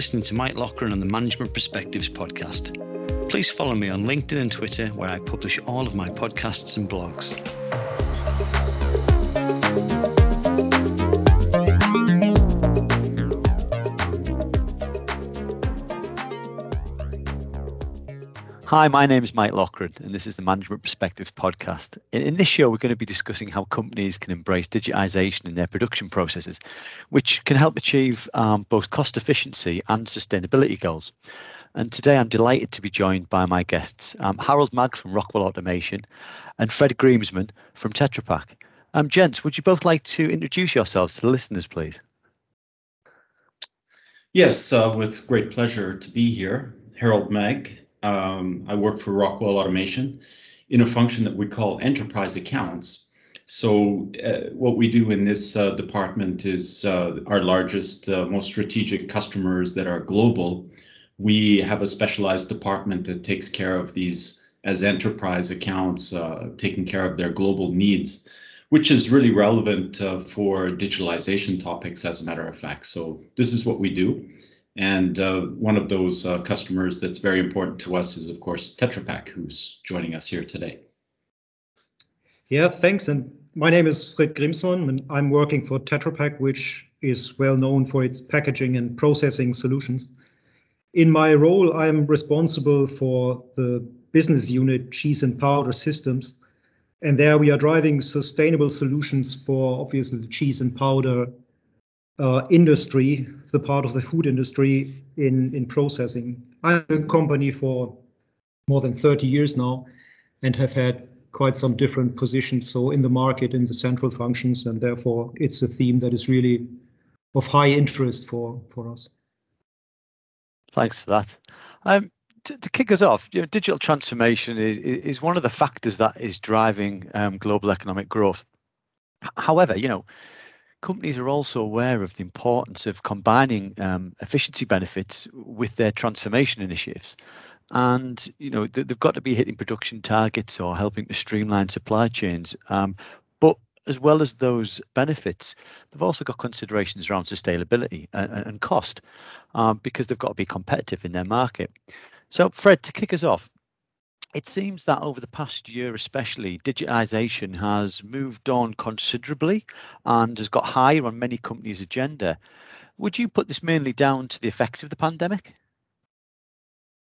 listening to Mike Loughran on the Management Perspectives podcast. Please follow me on LinkedIn and Twitter, where I publish all of my podcasts and blogs. Hi, my name is Mike Loughran, and this is the Management Perspectives podcast. In, this show, we're going to be discussing how companies can embrace digitization in their production processes, which can help achieve um, both cost efficiency and sustainability goals. And today, I'm delighted to be joined by my guests, um, Harold Mag from Rockwell Automation and Fred Grimsman from Tetra Pak. Um, gents, would you both like to introduce yourselves to the listeners, please? Yes, uh, with great pleasure to be here. Harold Magg, um, I work for Rockwell Automation in a function that we call enterprise accounts. So uh, what we do in this uh, department is uh, our largest, uh, most strategic customers that are global. We have a specialized department that takes care of these as enterprise accounts, uh, taking care of their global needs, which is really relevant uh, for digitalization topics, as a matter of fact. So this is what we do. And uh, one of those uh, customers that's very important to us is, of course, Tetra Pak, who's joining us here today. Yeah, thanks. And my name is Fred Grimsman, and I'm working for Tetra Pak, which is well known for its packaging and processing solutions. In my role, I'm responsible for the business unit Cheese and Powder Systems. And there we are driving sustainable solutions for obviously the cheese and powder uh, industry, the part of the food industry in, in processing. I'm a company for more than 30 years now and have had quite some different positions. So in the market, in the central functions, and therefore it's a theme that is really of high interest for, for us. Thanks for that. Um, to, to, kick us off, you know, digital transformation is, is one of the factors that is driving um, global economic growth. However, you know, companies are also aware of the importance of combining um, efficiency benefits with their transformation initiatives. And you know they've got to be hitting production targets or helping to streamline supply chains. Um, but as well as those benefits, they've also got considerations around sustainability and, and cost, um, because they've got to be competitive in their market. So, Fred, to kick us off, it seems that over the past year, especially, digitization has moved on considerably and has got higher on many companies' agenda. Would you put this mainly down to the effects of the pandemic?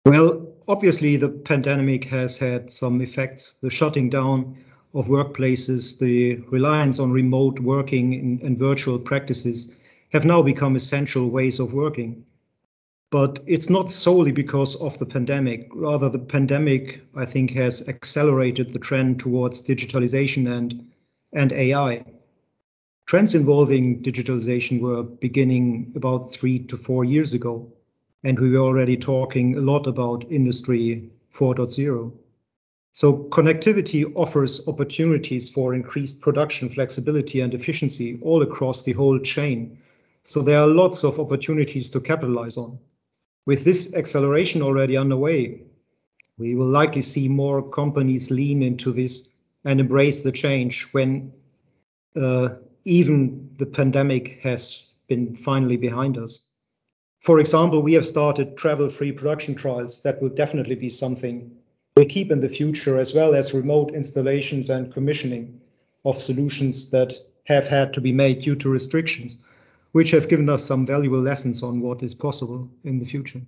Well, obviously, the pandemic has had some effects. The shutting down of workplaces, the reliance on remote working and, virtual practices have now become essential ways of working. But it's not solely because of the pandemic. Rather, the pandemic, I think, has accelerated the trend towards digitalization and, and AI. Trends involving digitalization were beginning about three to four years ago, and we were already talking a lot about Industry 4.0. So connectivity offers opportunities for increased production flexibility and efficiency all across the whole chain. So there are lots of opportunities to capitalize on. With this acceleration already underway, we will likely see more companies lean into this and embrace the change when uh, even the pandemic has been finally behind us. For example, we have started travel-free production trials that will definitely be something we'll keep in the future, as well as remote installations and commissioning of solutions that have had to be made due to restrictions which have given us some valuable lessons on what is possible in the future.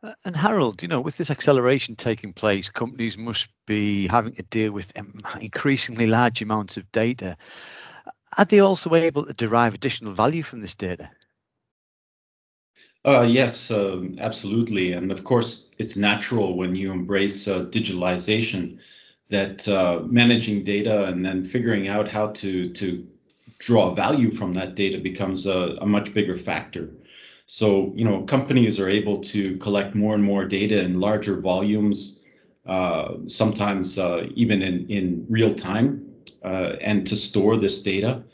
Uh, and Harold, you know, with this acceleration taking place, companies must be having to deal with increasingly large amounts of data. Are they also able to derive additional value from this data? Uh, yes, uh, absolutely. And of course, it's natural when you embrace uh, digitalization that uh, managing data and then figuring out how to to draw value from that data becomes a, a much bigger factor. So, you know, companies are able to collect more and more data in larger volumes, uh, sometimes uh, even in, in real time, uh, and to store this data.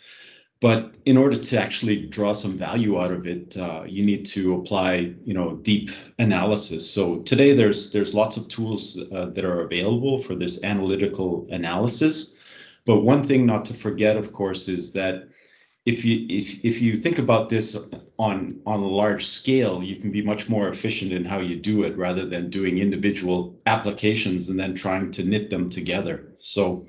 But in order to actually draw some value out of it, uh, you need to apply, you know, deep analysis. So today there's there's lots of tools uh, that are available for this analytical analysis. But one thing not to forget, of course, is that if you if if you think about this on on a large scale, you can be much more efficient in how you do it rather than doing individual applications and then trying to knit them together. So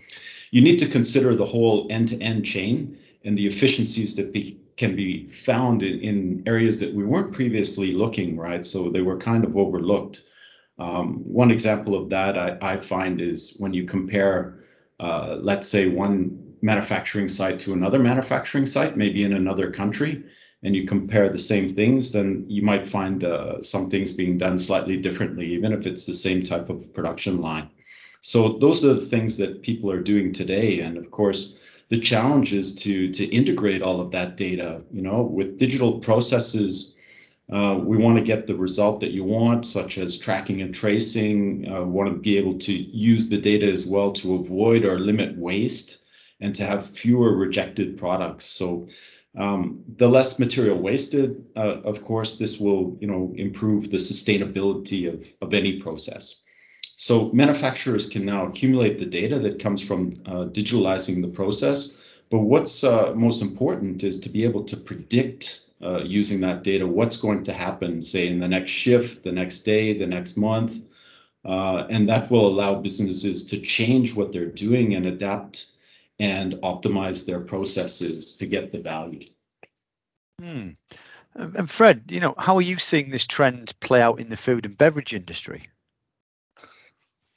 you need to consider the whole end-to-end chain and the efficiencies that be, can be found in, in areas that we weren't previously looking, right? So they were kind of overlooked. Um, one example of that I, I, find is when you compare, uh, let's say, one manufacturing site to another manufacturing site, maybe in another country, and you compare the same things, then you might find uh, some things being done slightly differently, even if it's the same type of production line. So those are the things that people are doing today. And of course, the challenge is to, to integrate all of that data, you know, with digital processes, we want to get the result that you want, such as tracking and tracing. Uh, want to be able to use the data as well to avoid or limit waste and to have fewer rejected products. So um, the less material wasted, uh, of course, this will you know improve the sustainability of, any process. So manufacturers can now accumulate the data that comes from uh, digitalizing the process. But what's uh, most important is to be able to predict uh, using that data what's going to happen, say in the next shift, the next day, the next month. Uh, and that will allow businesses to change what they're doing and adapt and optimize their processes to get the value. Hmm. And Fred, you know, how are you seeing this trend play out in the food and beverage industry?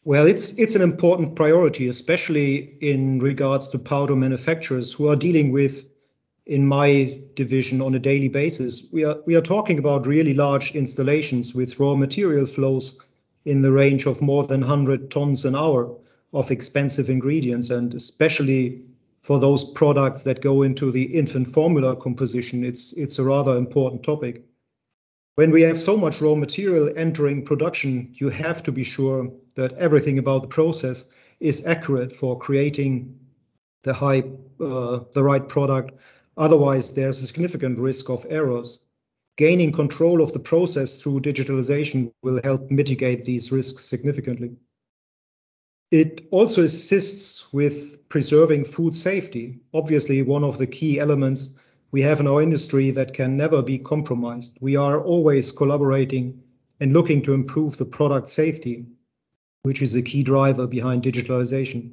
Well, it's it's an important priority, especially in regards to powder manufacturers who are dealing with, in my division, on a daily basis. We are we are talking about really large installations with raw material flows in the range of more than 100 tons an hour of expensive ingredients, and especially for those products that go into the infant formula composition, it's it's a rather important topic. When we have so much raw material entering production, you have to be sure that everything about the process is accurate for creating the high, uh, the right product. Otherwise, there's a significant risk of errors. Gaining control of the process through digitalization will help mitigate these risks significantly. It also assists with preserving food safety. Obviously, one of the key elements we have in our industry that can never be compromised. We are always collaborating and looking to improve the product safety, which is a key driver behind digitalization.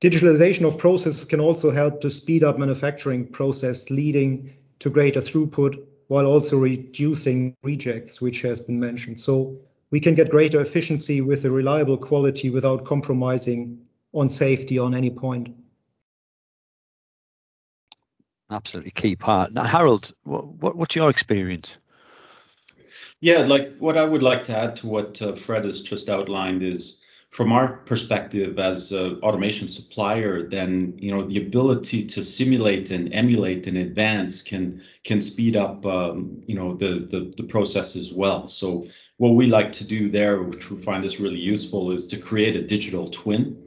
Digitalization of processes can also help to speed up manufacturing process, leading to greater throughput while also reducing rejects, which has been mentioned. So we can get greater efficiency with a reliable quality without compromising on safety on any point absolutely key part. Now, Harold, what, what, what's your experience? Yeah, like what I would like to add to what uh, Fred has just outlined is from our perspective as an automation supplier, then you know the ability to simulate and emulate in advance can can speed up um, you know the, the the process as well. So what we like to do there, which we find is really useful, is to create a digital twin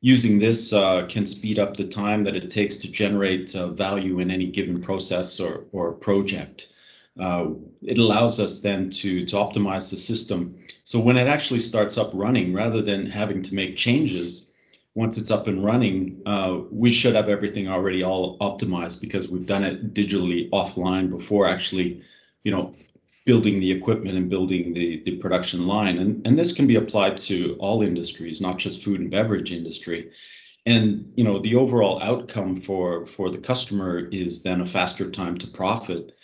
using this uh, can speed up the time that it takes to generate uh, value in any given process or, or project. Uh, it allows us then to, to optimize the system. So when it actually starts up running, rather than having to make changes, once it's up and running, uh, we should have everything already all optimized because we've done it digitally offline before actually, you know, building the equipment and building the, the production line. And, and this can be applied to all industries, not just food and beverage industry. And you know, the overall outcome for, for the customer is then a faster time to profit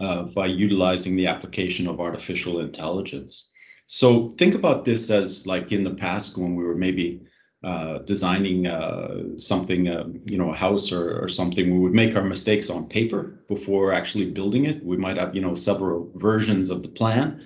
uh, by utilizing the application of artificial intelligence. So think about this as like in the past when we were maybe uh, designing uh, something, uh, you know, a house or, or something, we would make our mistakes on paper before actually building it. We might have, you know, several versions of the plan.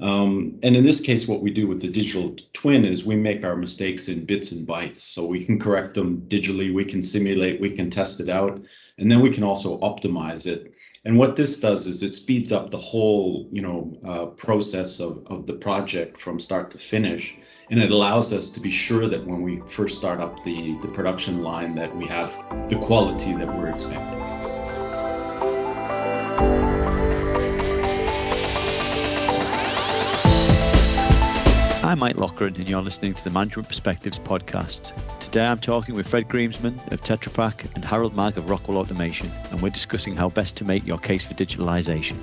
Um, and in this case, what we do with the digital twin is we make our mistakes in bits and bytes. So we can correct them digitally, we can simulate, we can test it out, and then we can also optimize it. And what this does is it speeds up the whole, you know, uh, process of, of the project from start to finish and it allows us to be sure that when we first start up the, the production line that we have the quality that we're expecting. I'm Mike Loughran, and you're listening to the Management Perspectives podcast. Today I'm talking with Fred Grimsman of Tetra Pak and Harold Mag of Rockwell Automation, and we're discussing how best to make your case for digitalisation.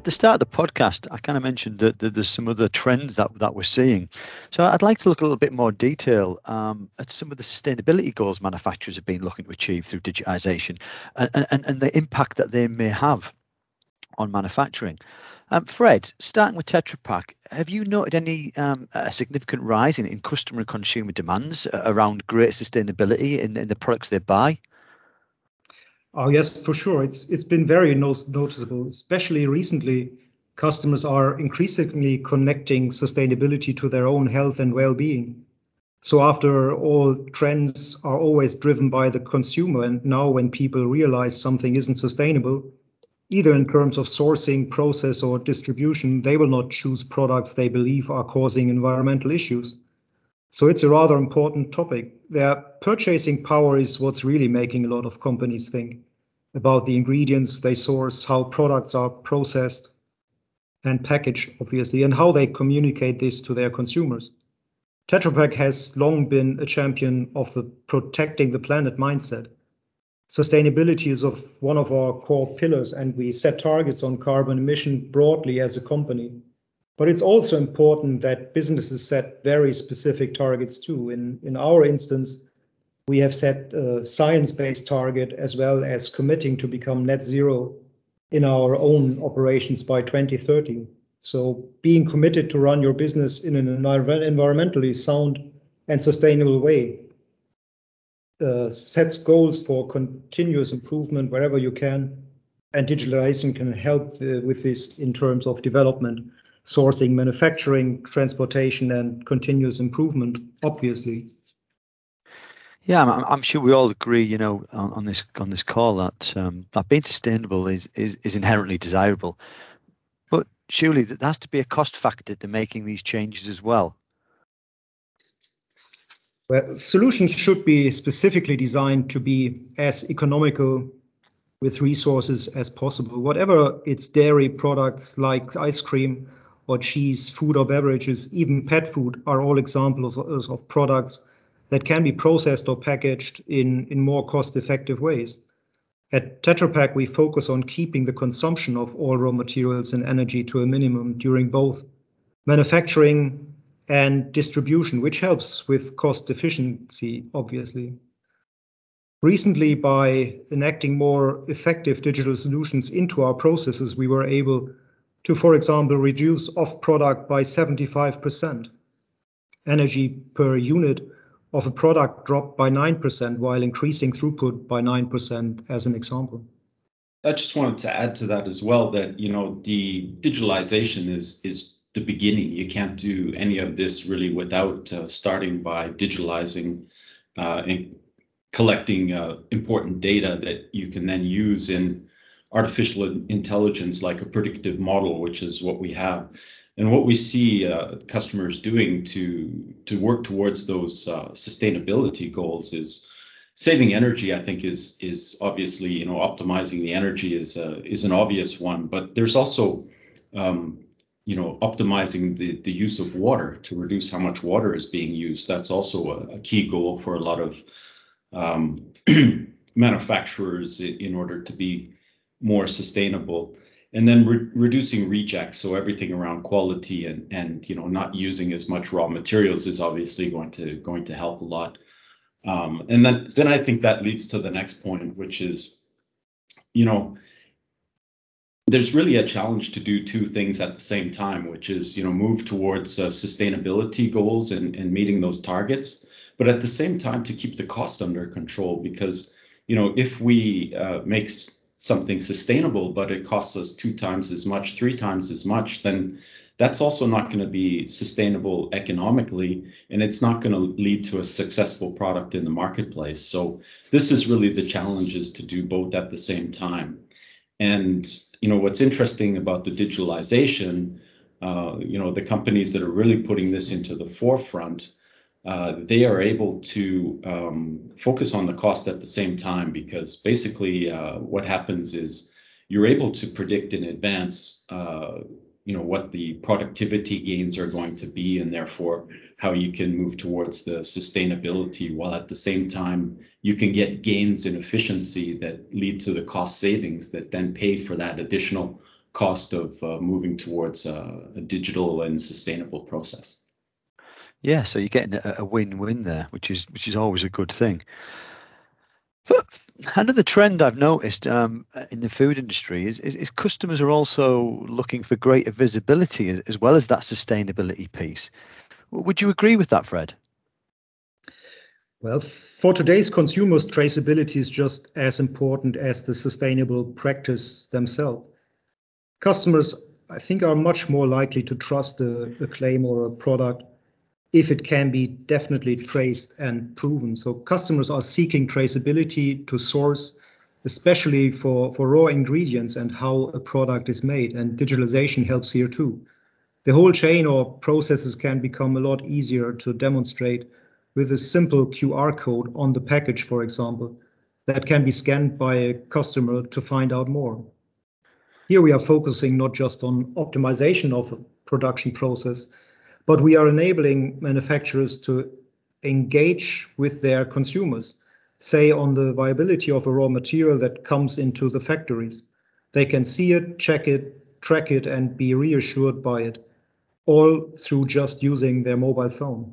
At the start of the podcast, I kind of mentioned that, that, there's some other trends that, that we're seeing. So I'd like to look a little bit more detail um, at some of the sustainability goals manufacturers have been looking to achieve through digitization and, and, and the impact that they may have on manufacturing. Um, Fred, starting with Tetra Pak, have you noted any um, significant rise in, in customer and consumer demands around greater sustainability in, in the products they buy? Oh yes, for sure. It's it's been very noticeable, especially recently. Customers are increasingly connecting sustainability to their own health and well-being. So after all, trends are always driven by the consumer, and now when people realize something isn't sustainable, either in terms of sourcing, process, or distribution, they will not choose products they believe are causing environmental issues. So it's a rather important topic. Their purchasing power is what's really making a lot of companies think about the ingredients they source, how products are processed and packaged, obviously, and how they communicate this to their consumers. Tetra Pak has long been a champion of the protecting the planet mindset. Sustainability is of one of our core pillars, and we set targets on carbon emission broadly as a company. But it's also important that businesses set very specific targets too. In, in our instance, we have set a science-based target as well as committing to become net zero in our own operations by 2030. So being committed to run your business in an environmentally sound and sustainable way uh, sets goals for continuous improvement wherever you can, and digitalization can help uh, with this in terms of development sourcing, manufacturing, transportation, and continuous improvement, obviously. Yeah, I'm, I'm sure we all agree, you know, on, on this on this call that um, that being sustainable is, is is inherently desirable, but surely that has to be a cost factor to making these changes as well. Well, solutions should be specifically designed to be as economical with resources as possible. Whatever its dairy products like ice cream or cheese, food or beverages, even pet food are all examples of products that can be processed or packaged in, in more cost-effective ways. At Tetra Pak, we focus on keeping the consumption of all raw materials and energy to a minimum during both manufacturing and distribution, which helps with cost efficiency, obviously. Recently, by enacting more effective digital solutions into our processes, we were able to, for example, reduce off product by 75%. Energy per unit of a product dropped by 9% while increasing throughput by 9% as an example. I just wanted to add to that as well that you know the digitalization is is the beginning. You can't do any of this really without uh, starting by digitalizing uh, and collecting uh, important data that you can then use in artificial intelligence like a predictive model, which is what we have. And what we see uh, customers doing to to work towards those uh, sustainability goals is saving energy. I think is is obviously you know optimizing the energy is uh, is an obvious one, but there's also um, you know optimizing the the use of water to reduce how much water is being used. That's also a, a key goal for a lot of um, manufacturers in order to be more sustainable. And then re reducing rejects so everything around quality and and you know not using as much raw materials is obviously going to going to help a lot. Um, and then then i think that leads to the next point which is you know there's really a challenge to do two things at the same time which is you know move towards uh, sustainability goals and and meeting those targets but at the same time to keep the cost under control because you know if we uh, make something sustainable, but it costs us two times as much, three times as much, then that's also not going to be sustainable economically, and it's not going to lead to a successful product in the marketplace. So this is really the challenge is to do both at the same time. And you know what's interesting about the digitalization, uh, you know the companies that are really putting this into the forefront uh, they are able to um, focus on the cost at the same time because basically uh, what happens is you're able to predict in advance uh, you know what the productivity gains are going to be and therefore how you can move towards the sustainability while at the same time you can get gains in efficiency that lead to the cost savings that then pay for that additional cost of uh, moving towards uh, a digital and sustainable process. Yeah, so you're getting a, win-win there, which is which is always a good thing. But another trend I've noticed um, in the food industry is, is, is, customers are also looking for greater visibility as, as, well as that sustainability piece. Would you agree with that, Fred? Well, for today's consumers, traceability is just as important as the sustainable practice themselves. Customers, I think, are much more likely to trust a, a claim or a product if it can be definitely traced and proven. So customers are seeking traceability to source, especially for, for raw ingredients and how a product is made. And digitalization helps here too. The whole chain or processes can become a lot easier to demonstrate with a simple QR code on the package, for example, that can be scanned by a customer to find out more. Here we are focusing not just on optimization of a production process, but we are enabling manufacturers to engage with their consumers, say on the viability of a raw material that comes into the factories. They can see it, check it, track it, and be reassured by it, all through just using their mobile phone.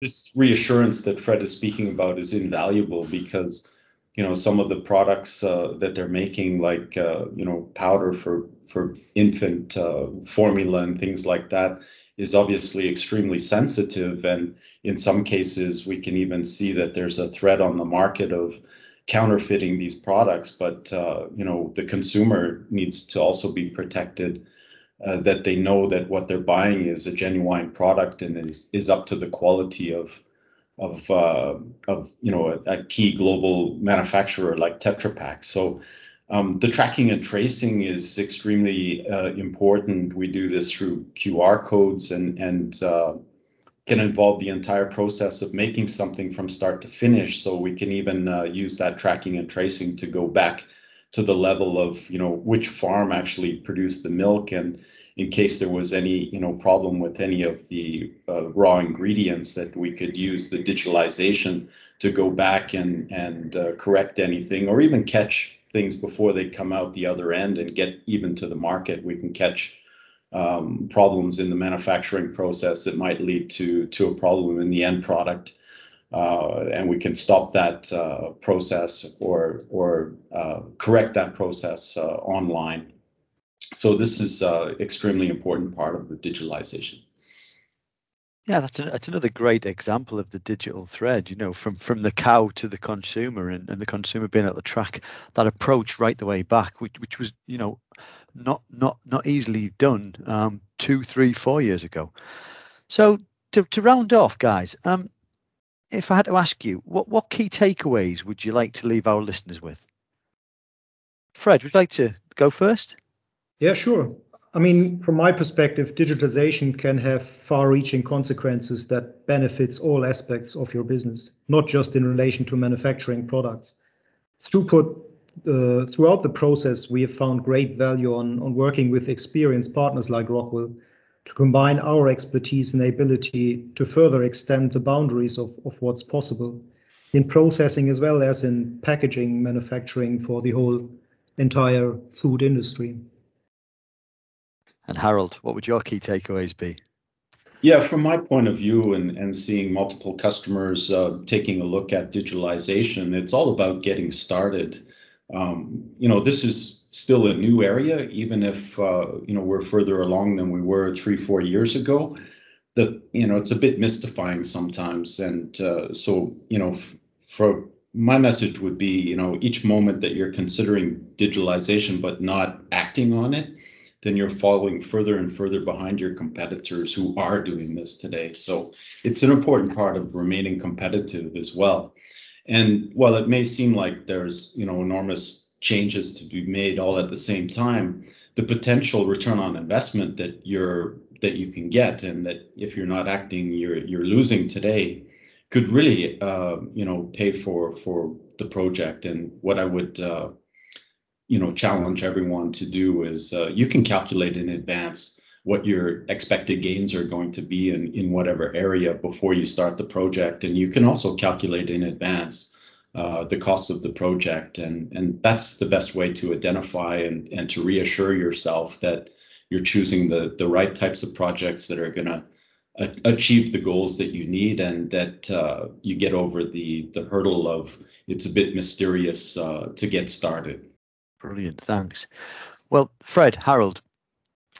This reassurance that Fred is speaking about is invaluable because you know some of the products uh, that they're making like uh, you know powder for for infant uh, formula and things like that is obviously extremely sensitive. And in some cases, we can even see that there's a threat on the market of counterfeiting these products. But uh, you know, the consumer needs to also be protected. Uh, that they know that what they're buying is a genuine product and is, is up to the quality of of uh, of you know a, a, key global manufacturer like Tetra Pak. So um, the tracking and tracing is extremely uh, important. We do this through QR codes and, and uh, can involve the entire process of making something from start to finish. So we can even uh, use that tracking and tracing to go back to the level of, you know, which farm actually produced the milk and in case there was any, you know, problem with any of the uh, raw ingredients that we could use the digitalization to go back and, and uh, correct anything or even catch things before they come out the other end and get even to the market. We can catch um, problems in the manufacturing process that might lead to to a problem in the end product, uh, and we can stop that uh, process or or uh, correct that process uh, online. So this is uh, extremely important part of the digitalization. Yeah, that's, a, that's another great example of the digital thread, you know, from, from the cow to the consumer and, and the consumer being at the track that approach right the way back, which, which was, you know, not not not easily done um, two, three, four years ago. So to, to round off, guys, um, if I had to ask you, what, what key takeaways would you like to leave our listeners with? Fred, would you like to go first? Yeah, sure. I mean, from my perspective, digitalization can have far-reaching consequences that benefits all aspects of your business, not just in relation to manufacturing products. Throughput uh, throughout the process, we have found great value on, on working with experienced partners like Rockwell to combine our expertise and ability to further extend the boundaries of, of what's possible in processing as well as in packaging manufacturing for the whole entire food industry. And Harold, what would your key takeaways be? Yeah, from my point of view and, and seeing multiple customers uh, taking a look at digitalization, it's all about getting started. Um, you know, this is still a new area, even if, uh, you know, we're further along than we were three, four years ago. That, you know, it's a bit mystifying sometimes. And uh, so, you know, for my message would be, you know, each moment that you're considering digitalization but not acting on it, then you're falling further and further behind your competitors who are doing this today. So it's an important part of remaining competitive as well. And while it may seem like there's you know enormous changes to be made all at the same time, the potential return on investment that you're that you can get and that if you're not acting you're you're losing today could really uh, you know pay for for the project. And what I would uh, you know challenge everyone to do is uh, you can calculate in advance what your expected gains are going to be in, in whatever area before you start the project. And you can also calculate in advance uh, the cost of the project. And, and that's the best way to identify and, and to reassure yourself that you're choosing the, the right types of projects that are going to achieve the goals that you need and that uh, you get over the, the hurdle of it's a bit mysterious uh, to get started. Brilliant, thanks. Well, Fred, Harold,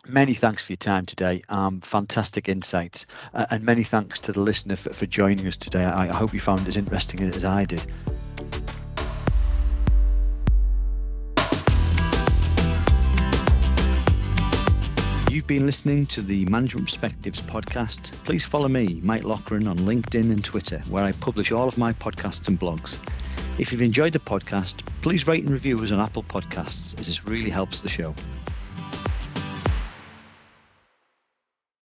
many thanks for your time today. Um, fantastic insights, uh, and many thanks to the listener for, for joining us today. I, I hope you found it as interesting as I did. You've been listening to the Management Perspectives podcast. Please follow me, Mike Loughran, on LinkedIn and Twitter, where I publish all of my podcasts and blogs. If you've enjoyed the podcast, please rate and review us on Apple Podcasts, as this really helps the show.